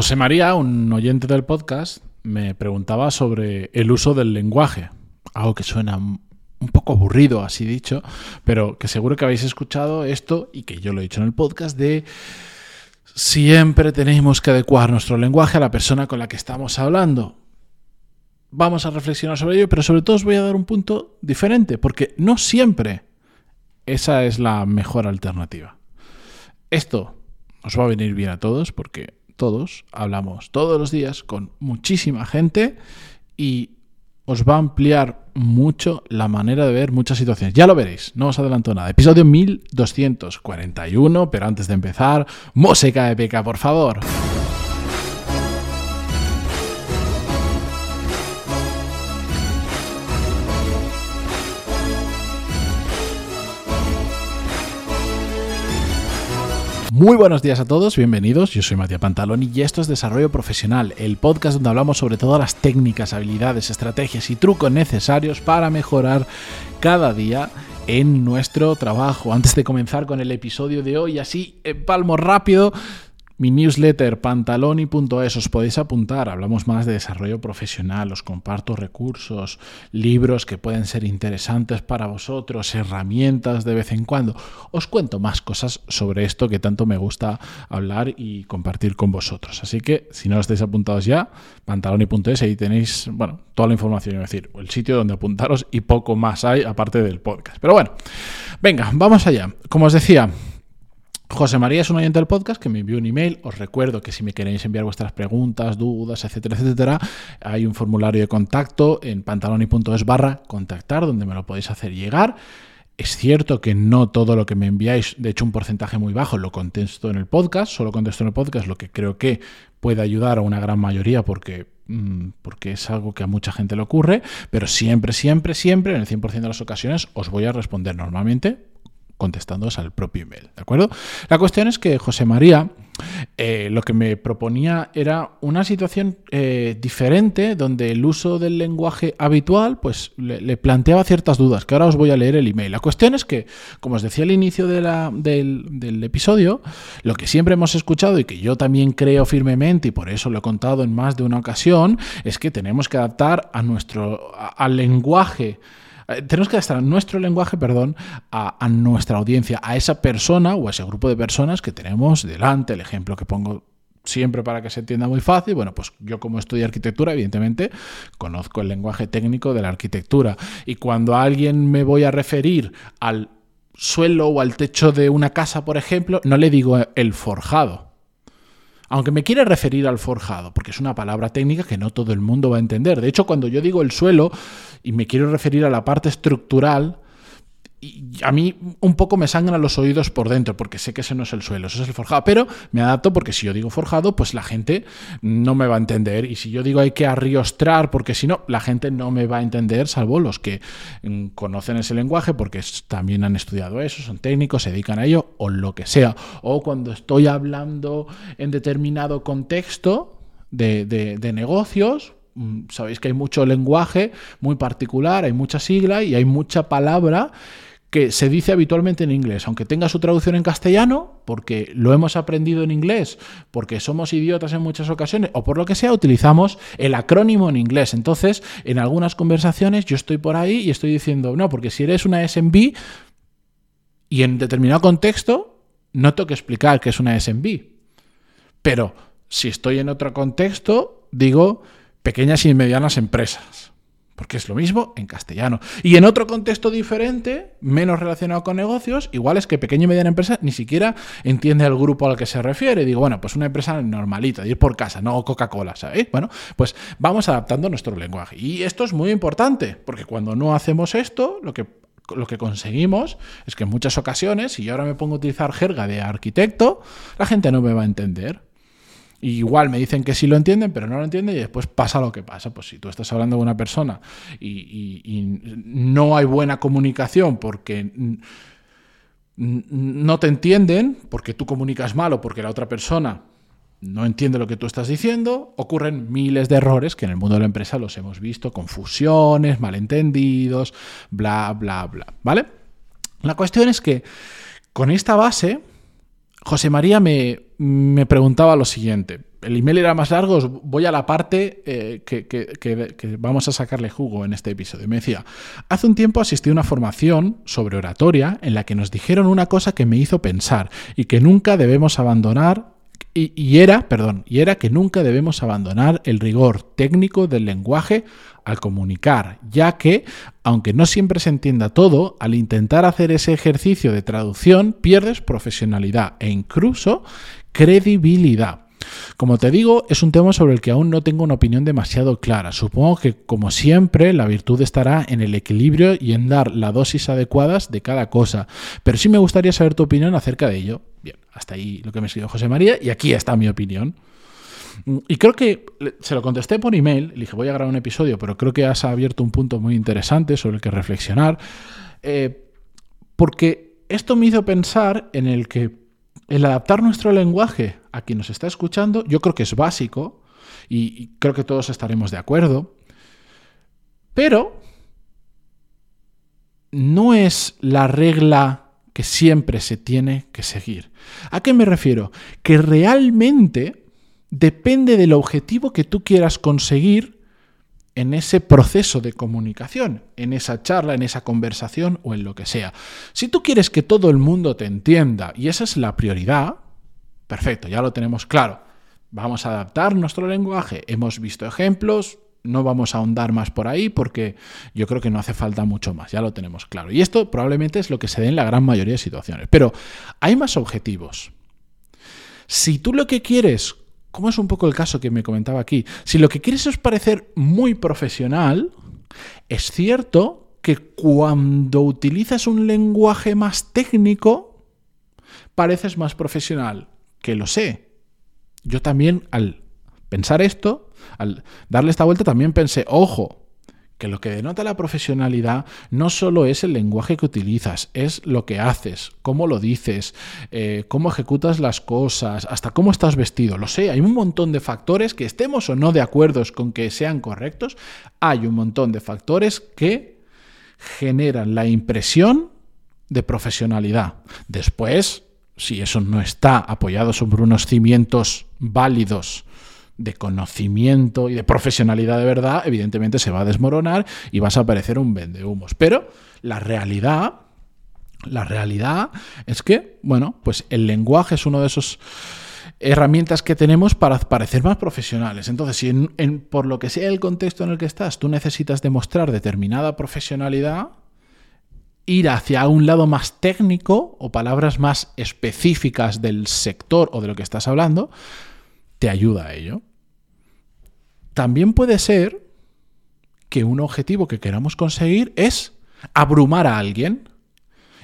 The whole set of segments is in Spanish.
José María, un oyente del podcast, me preguntaba sobre el uso del lenguaje, algo que suena un poco aburrido, así dicho, pero que seguro que habéis escuchado esto y que yo lo he dicho en el podcast de siempre tenemos que adecuar nuestro lenguaje a la persona con la que estamos hablando. Vamos a reflexionar sobre ello, pero sobre todo os voy a dar un punto diferente, porque no siempre esa es la mejor alternativa. Esto os va a venir bien a todos, porque todos hablamos todos los días con muchísima gente y os va a ampliar mucho la manera de ver muchas situaciones. Ya lo veréis, no os adelanto nada. Episodio 1241, pero antes de empezar, música épica, por favor. Muy buenos días a todos, bienvenidos. Yo soy Matías Pantaloni y esto es Desarrollo Profesional, el podcast donde hablamos sobre todas las técnicas, habilidades, estrategias y trucos necesarios para mejorar cada día en nuestro trabajo. Antes de comenzar con el episodio de hoy, así palmo rápido, mi newsletter pantaloni.es os podéis apuntar, hablamos más de desarrollo profesional, os comparto recursos, libros que pueden ser interesantes para vosotros, herramientas de vez en cuando. Os cuento más cosas sobre esto que tanto me gusta hablar y compartir con vosotros. Así que si no estáis apuntados ya, pantaloni.es, ahí tenéis, bueno, toda la información, es decir, el sitio donde apuntaros y poco más hay aparte del podcast. Pero bueno, venga, vamos allá. Como os decía, José María es un oyente del podcast que me envió un email. Os recuerdo que si me queréis enviar vuestras preguntas, dudas, etcétera, etcétera, hay un formulario de contacto en pantaloni.es barra contactar donde me lo podéis hacer llegar. Es cierto que no todo lo que me enviáis, de hecho un porcentaje muy bajo, lo contesto en el podcast, solo contesto en el podcast lo que creo que puede ayudar a una gran mayoría porque, mm, porque es algo que a mucha gente le ocurre, pero siempre, siempre, siempre, en el 100% de las ocasiones, os voy a responder normalmente contestándoos al propio email, ¿de acuerdo? La cuestión es que José María eh, lo que me proponía era una situación eh, diferente donde el uso del lenguaje habitual pues le, planteaba ciertas dudas, que ahora os voy a leer el email. La cuestión es que, como os decía al inicio del, del, episodio, lo que siempre hemos escuchado y que yo también creo firmemente y por eso lo he contado en más de una ocasión, es que tenemos que adaptar a nuestro, al lenguaje eh, tenemos que adaptar nuestro lenguaje, perdón, a, nuestra audiencia, a esa persona o a ese grupo de personas que tenemos delante. El ejemplo que pongo siempre para que se entienda muy fácil. Bueno, pues yo como estudio arquitectura, evidentemente, conozco el lenguaje técnico de la arquitectura. Y cuando a alguien me voy a referir al suelo o al techo de una casa, por ejemplo, no le digo el forjado aunque me quiere referir al forjado, porque es una palabra técnica que no todo el mundo va a entender. De hecho, cuando yo digo el suelo y me quiero referir a la parte estructural, a mí un poco me sangran los oídos por dentro, porque sé que ese no es el suelo, eso es el forjado. Pero me adapto porque si yo digo forjado, pues la gente no me va a entender. Y si yo digo hay que arriostrar, porque si no, la gente no me va a entender, salvo los que mm, conocen ese lenguaje, porque también han estudiado eso, son técnicos, se dedican a ello, o lo que sea. O cuando estoy hablando en determinado contexto de, de negocios, sabéis que hay mucho lenguaje muy particular, hay mucha sigla y hay mucha palabra que se dice habitualmente en inglés, aunque tenga su traducción en castellano, porque lo hemos aprendido en inglés, porque somos idiotas en muchas ocasiones, o por lo que sea, utilizamos el acrónimo en inglés. Entonces, en algunas conversaciones yo estoy por ahí y estoy diciendo, no, porque si eres una SMB y en determinado contexto, no tengo que explicar que es una SMB. Pero si estoy en otro contexto, digo pequeñas y medianas empresas porque es lo mismo en castellano. Y en otro contexto diferente, menos relacionado con negocios, igual es que pequeña y mediana empresa ni siquiera entiende al grupo al que se refiere. Digo, bueno, pues una empresa normalita, de ir por casa, no Coca-Cola, ¿sabéis? Bueno, pues vamos adaptando nuestro lenguaje. Y esto es muy importante, porque cuando no hacemos esto, lo que lo que conseguimos es que en muchas ocasiones, si yo ahora me pongo a utilizar jerga de arquitecto, la gente no me va a entender igual me dicen que sí lo entienden, pero no lo entienden y después pasa lo que pasa. Pues si tú estás hablando de una persona y, no hay buena comunicación porque no te entienden, porque tú comunicas mal o porque la otra persona no entiende lo que tú estás diciendo, ocurren miles de errores que en el mundo de la empresa los hemos visto, confusiones, malentendidos, bla, bla, bla. ¿Vale? La cuestión es que con esta base José María me, preguntaba lo siguiente. el email era más largo, voy a la parte eh, que, que, vamos a sacarle jugo en este episodio. Me decía, hace un tiempo asistí a una formación sobre oratoria en la que nos dijeron una cosa que me hizo pensar y que nunca debemos abandonar y, era, perdón, y era que nunca debemos abandonar el rigor técnico del lenguaje al comunicar, ya que, aunque no siempre se entienda todo, al intentar hacer ese ejercicio de traducción pierdes profesionalidad e incluso credibilidad. Como te digo, es un tema sobre el que aún no tengo una opinión demasiado clara. Supongo que, como siempre, la virtud estará en el equilibrio y en dar la dosis adecuadas de cada cosa. Pero sí me gustaría saber tu opinión acerca de ello. Bien, hasta ahí lo que me escribió José María y aquí está mi opinión. Y creo que se lo contesté por email, le dije voy a grabar un episodio, pero creo que has abierto un punto muy interesante sobre el que reflexionar, eh, porque esto me hizo pensar en el que el adaptar nuestro lenguaje a quien nos está escuchando, yo creo que es básico y, creo que todos estaremos de acuerdo, pero no es la regla que siempre se tiene que seguir. ¿A qué me refiero? Que realmente depende del objetivo que tú quieras conseguir en ese proceso de comunicación, en esa charla, en esa conversación o en lo que sea. Si tú quieres que todo el mundo te entienda y esa es la prioridad, perfecto, ya lo tenemos claro. Vamos a adaptar nuestro lenguaje. Hemos visto ejemplos, no vamos a ahondar más por ahí porque yo creo que no hace falta mucho más, ya lo tenemos claro. Y esto probablemente es lo que se dé en la gran mayoría de situaciones. Pero hay más objetivos. Si tú lo que quieres como es un poco el caso que me comentaba aquí, si lo que quieres es parecer muy profesional, es cierto que cuando utilizas un lenguaje más técnico, pareces más profesional, que lo sé. Yo también al pensar esto, al darle esta vuelta, también pensé, ojo, que lo que denota la profesionalidad no solo es el lenguaje que utilizas, es lo que haces, cómo lo dices, eh, cómo ejecutas las cosas, hasta cómo estás vestido. Lo sé, hay un montón de factores que estemos o no de acuerdo con que sean correctos, hay un montón de factores que generan la impresión de profesionalidad. Después, si eso no está apoyado sobre unos cimientos válidos, de conocimiento y de profesionalidad de verdad, evidentemente se va a desmoronar y vas a parecer un vendehumos. Pero la realidad, la realidad es que, bueno, pues el lenguaje es uno de esos herramientas que tenemos para parecer más profesionales. Entonces, si por lo que sea el contexto en el que estás, tú necesitas demostrar determinada profesionalidad, ir hacia un lado más técnico o palabras más específicas del sector o de lo que estás hablando, te ayuda a ello. También puede ser que un objetivo que queramos conseguir es abrumar a alguien.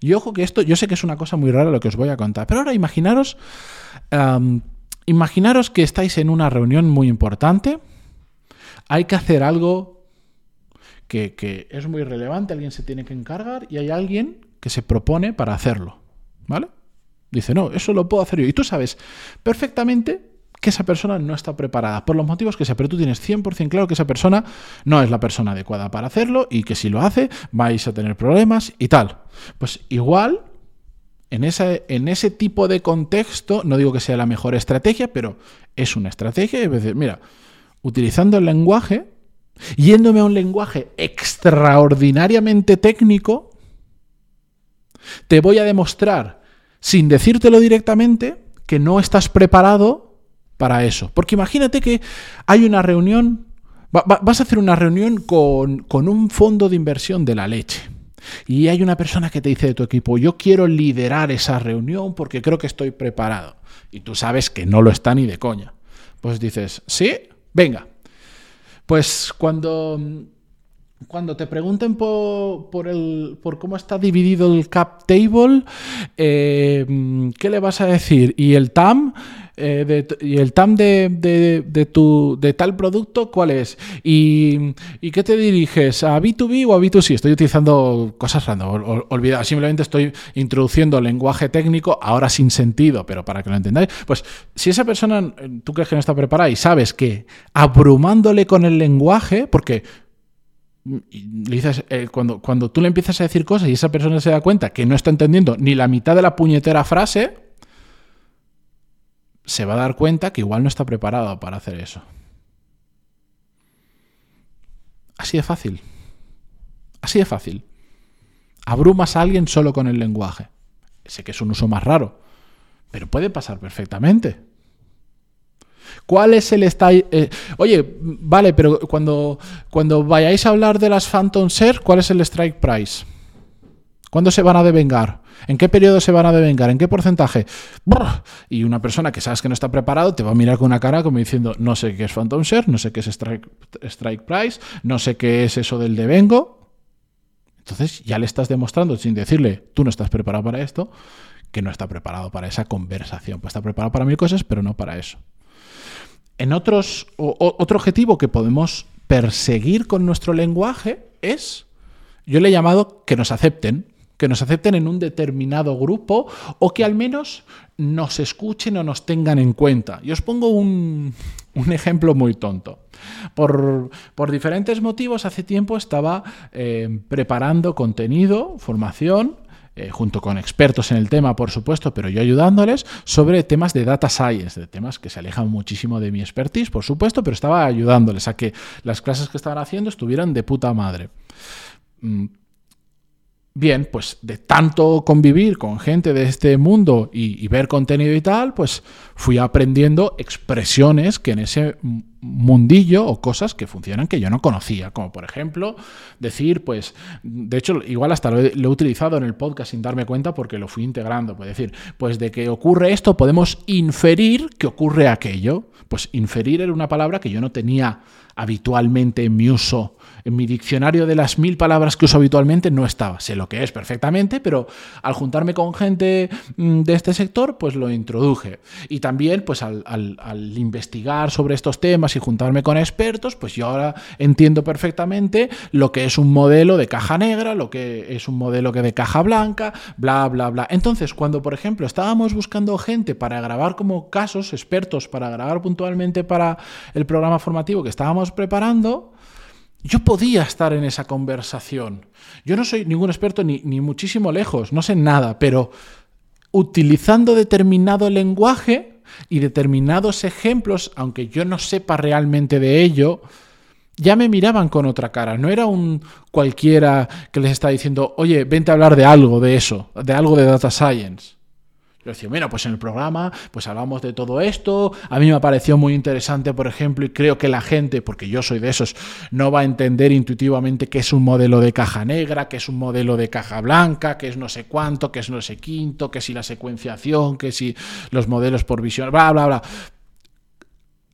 Y ojo que esto, yo sé que es una cosa muy rara lo que os voy a contar, pero ahora imaginaros, imaginaros que estáis en una reunión muy importante, hay que hacer algo que, que es muy relevante, alguien se tiene que encargar y hay alguien que se propone para hacerlo, ¿vale? Dice, no, eso lo puedo hacer yo. Y tú sabes perfectamente que esa persona no está preparada, por los motivos que sea, pero tú tienes 100% claro que esa persona no es la persona adecuada para hacerlo y que si lo hace vais a tener problemas y tal. Pues igual, en, ese, en ese tipo de contexto, no digo que sea la mejor estrategia, pero es una estrategia. Es decir, mira, utilizando el lenguaje, yéndome a un lenguaje extraordinariamente técnico, te voy a demostrar, sin decírtelo directamente, que no estás preparado para eso. Porque imagínate que hay una reunión, vas a hacer una reunión con, con un fondo de inversión de la leche. Y hay una persona que te dice de tu equipo, yo quiero liderar esa reunión porque creo que estoy preparado. Y tú sabes que no lo está ni de coña. Pues dices, sí, venga. Pues cuando, cuando te pregunten por, el, por cómo está dividido el cap table, eh, ¿qué le vas a decir? Y el TAM, eh, y el TAM de, de, tu, de tal producto, ¿cuál es? ¿Y, ¿Y, qué te diriges? ¿A B2B o a B2C? Estoy utilizando cosas random, olvidad, simplemente estoy introduciendo lenguaje técnico, ahora sin sentido, pero para que lo entendáis. Pues si esa persona, tú crees que no está preparada y sabes que abrumándole con el lenguaje, porque le dices, eh, cuando, cuando tú le empiezas a decir cosas y esa persona se da cuenta que no está entendiendo ni la mitad de la puñetera frase, se va a dar cuenta que igual no está preparado para hacer eso. Así de fácil. Así de fácil. Abrumas a alguien solo con el lenguaje. Sé que es un uso más raro, pero puede pasar perfectamente. ¿Cuál es el style? Eh, oye, vale, pero cuando, cuando vayáis a hablar de las Phantom Share, ¿cuál es el strike price? ¿Cuándo se van a devengar? ¿En qué periodo se van a devengar? ¿En qué porcentaje? Y una persona que sabes que no está preparado te va a mirar con una cara como diciendo, no sé qué es Phantom Share, no sé qué es strike, strike price, no sé qué es eso del devengo. Entonces ya le estás demostrando, sin decirle, tú no estás preparado para esto, que no está preparado para esa conversación. Pues está preparado para mil cosas, pero no para eso. En otros, otro objetivo que podemos perseguir con nuestro lenguaje es, yo le he llamado que nos acepten, que nos acepten en un determinado grupo o que al menos nos escuchen o nos tengan en cuenta. Y os pongo un, ejemplo muy tonto. Por, diferentes motivos, hace tiempo estaba eh, preparando contenido, formación, eh, junto con expertos en el tema, por supuesto, pero yo ayudándoles sobre temas de data science, de temas que se alejan muchísimo de mi expertise, por supuesto, pero estaba ayudándoles a que las clases que estaban haciendo estuvieran de puta madre. Mm, Bien, pues de tanto convivir con gente de este mundo y, ver contenido y tal, pues fui aprendiendo expresiones que en ese mundillo o cosas que funcionan que yo no conocía, como por ejemplo decir, pues, de hecho, igual hasta lo he, utilizado en el podcast sin darme cuenta porque lo fui integrando, pues decir, pues de que ocurre esto podemos inferir que ocurre aquello, pues inferir era una palabra que yo no tenía habitualmente en mi uso en mi diccionario de las mil palabras que uso habitualmente no estaba. Sé lo que es perfectamente, pero al juntarme con gente mm, de este sector, pues lo introduje. Y también, pues al, investigar sobre estos temas y juntarme con expertos, pues yo ahora entiendo perfectamente lo que es un modelo de caja negra, lo que es un modelo que de caja blanca, bla, bla, bla. Entonces, cuando, por ejemplo, estábamos buscando gente para grabar como casos, expertos para grabar puntualmente para el programa formativo que estábamos preparando, yo podía estar en esa conversación. Yo no soy ningún experto ni, muchísimo lejos, no sé nada, pero utilizando determinado lenguaje y determinados ejemplos, aunque yo no sepa realmente de ello, ya me miraban con otra cara. No era un cualquiera que les está diciendo, oye, vente a hablar de algo de eso, de algo de data science. Yo decía, bueno, pues en el programa pues hablamos de todo esto, a mí me pareció muy interesante, por ejemplo, y creo que la gente, porque yo soy de esos, no va a entender intuitivamente qué es un modelo de caja negra, qué es un modelo de caja blanca, qué es no sé cuánto, qué es no sé quinto, qué si la secuenciación, qué si los modelos por visión, bla, bla, bla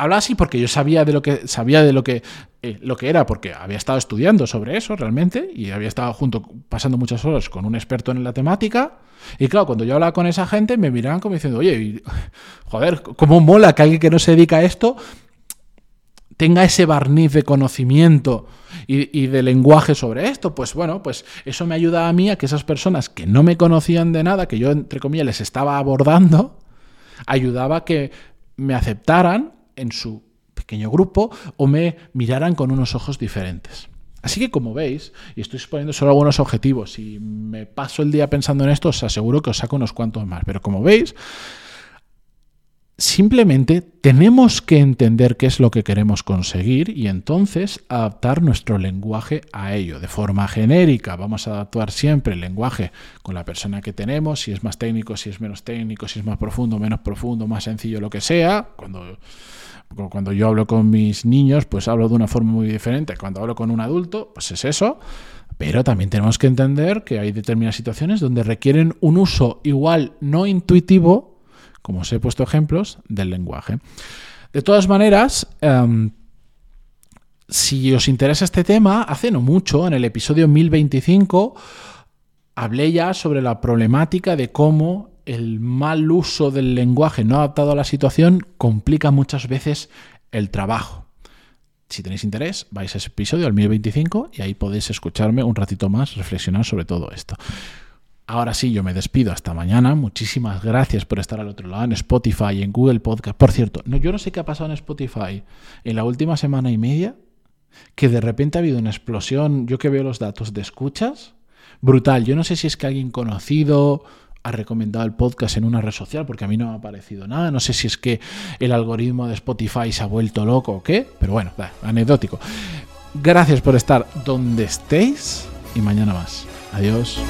habla así porque yo sabía de lo que sabía de lo que eh, lo que era porque había estado estudiando sobre eso realmente y había estado junto pasando muchas horas con un experto en la temática. Y claro cuando yo hablaba con esa gente me miraban como diciendo oye joder cómo mola que alguien que no se dedica a esto tenga ese barniz de conocimiento y, y, de lenguaje sobre esto, pues bueno, pues eso me ayuda a mí a que esas personas que no me conocían de nada, que yo entre comillas les estaba abordando, ayudaba a que me aceptaran en su pequeño grupo o me miraran con unos ojos diferentes. Así que como veis, y estoy exponiendo solo algunos objetivos, y me paso el día pensando en esto, os aseguro que os saco unos cuantos más, pero como veis, Simplemente tenemos que entender qué es lo que queremos conseguir y entonces adaptar nuestro lenguaje a ello. De forma genérica, vamos a adaptar siempre el lenguaje con la persona que tenemos, si es más técnico, si es menos técnico, si es más profundo, menos profundo, más sencillo, lo que sea. Cuando, cuando yo hablo con mis niños, pues hablo de una forma muy diferente. Cuando hablo con un adulto, pues es eso. Pero también tenemos que entender que hay determinadas situaciones donde requieren un uso igual no intuitivo como os he puesto ejemplos, del lenguaje. De todas maneras, em, si os interesa este tema, hace no mucho, en el episodio 1025, hablé ya sobre la problemática de cómo el mal uso del lenguaje no adaptado a la situación complica muchas veces el trabajo. Si tenéis interés, vais a ese episodio, al 1025, y ahí podéis escucharme un ratito más, reflexionar sobre todo esto. Ahora sí, yo me despido hasta mañana. Muchísimas gracias por estar al otro lado en Spotify, en Google Podcast. Por cierto, no, yo no sé qué ha pasado en Spotify en la última semana y media, que de repente ha habido una explosión. Yo que veo los datos de escuchas, brutal. Yo no sé si es que alguien conocido ha recomendado el podcast en una red social, porque a mí no me ha aparecido nada. No sé si es que el algoritmo de Spotify se ha vuelto loco o qué, pero bueno, anecdótico. Gracias por estar donde estéis y mañana más. Adiós.